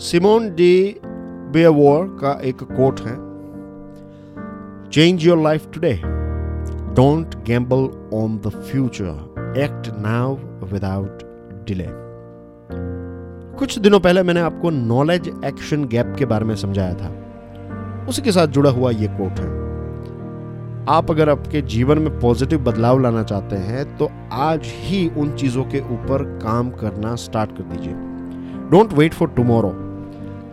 Simone D बेवॉर का एक quote है change your life today don't gamble on the future act now without delay कुछ दिनों पहले मैंने आपको नॉलेज एक्शन गैप के बारे में समझाया था। उसी के साथ जुड़ा हुआ ये कोट है, आप अगर आपके जीवन में पॉजिटिव बदलाव लाना चाहते हैं तो आज ही उन चीज़ों के ऊपर काम करना स्टार्ट कर दीजिए। डोंट वेट फॉर टुमारो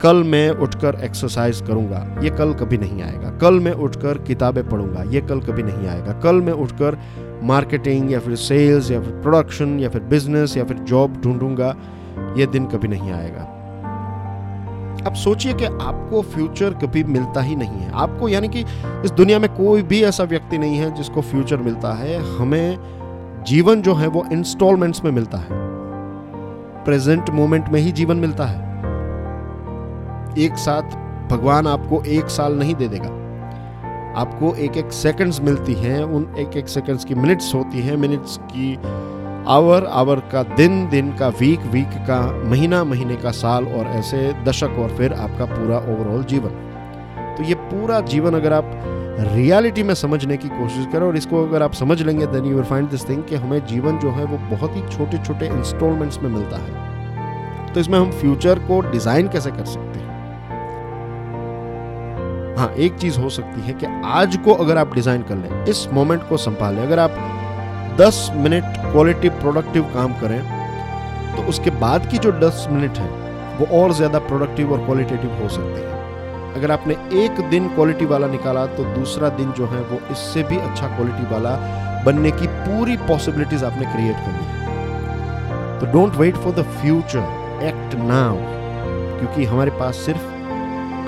कल मैं उठकर एक्सरसाइज करूँगा, ये कल कभी नहीं आएगा। कल मैं उठकर किताबें पढ़ूँगा, ये कल कभी नहीं आएगा। कल मैं उठकर मार्केटिंग या फिर सेल्स या फिर प्रोडक्शन या फिर बिज़नेस या फिर जॉब ढूंढूँगा, ये दिन कभी नहीं आएगा। अब सोचिए कि आपको फ्यूचर कभी मिलता ही नहीं है। आपको यानी कि इस दुनिया में कोई भी ऐसा व्यक्ति नहीं है जिसको फ्यूचर मिलता है। हमें जीवन जो है वो इंस्टॉलमेंट्स में मिलता है। प्रेजेंट मोमेंट में ही जीवन मिलता है। एक साथ, भगवान आपको एक साल नहीं दे देगा। आपको एक एक सेकंड्स मिलती हैं, उन एक एक सेकंड्स की मिनट्स होती हैं मिनट्स की आवर आवर का दिन दिन का वीक वीक का महीना, महीने का साल और ऐसे दशक और फिर आपका पूरा ओवरऑल जीवन। तो ये पूरा जीवन अगर आप रियलिटी में समझने की कोशिश करें और इसको अगर आप समझ लेंगे then you will find this thing कि हमें जीवन जो है वो बहुत ही छोटे छोटे इंस्टॉलमेंट्स में मिलता है। तो इसमें हम फ्यूचर को डिज़ाइन कैसे कर सकते हैं? हाँ एक चीज़ हो सकती है कि आज को अगर आप डिज़ाइन कर लें, इस मोमेंट को संभालें। अगर आप 10 मिनट क्वालिटी प्रोडक्टिव काम करें तो उसके बाद की जो 10 मिनट है, वो और ज़्यादा प्रोडक्टिव और क्वालिटेटिव हो सकते हैं। अगर आपने एक दिन क्वालिटी वाला निकाला तो दूसरा दिन जो है, वो इससे भी अच्छा क्वालिटी वाला बनने की पूरी पॉसिबिलिटीज आपने क्रिएट करनी है। तो don't wait for the future, act now, क्योंकि हमारे पास सिर्फ़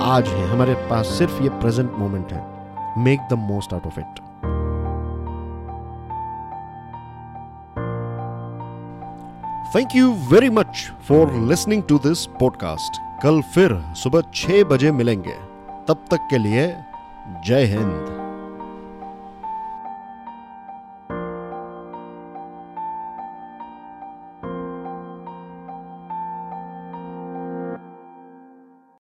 आज है, हमारे पास सिर्फ़ ये प्रेजेंट मोमेंट है। Make the most out of it thank you very much for listening to this podcast कल फिर सुबह छह बजे मिलेंगे। तब तक के लिए जय हिंद।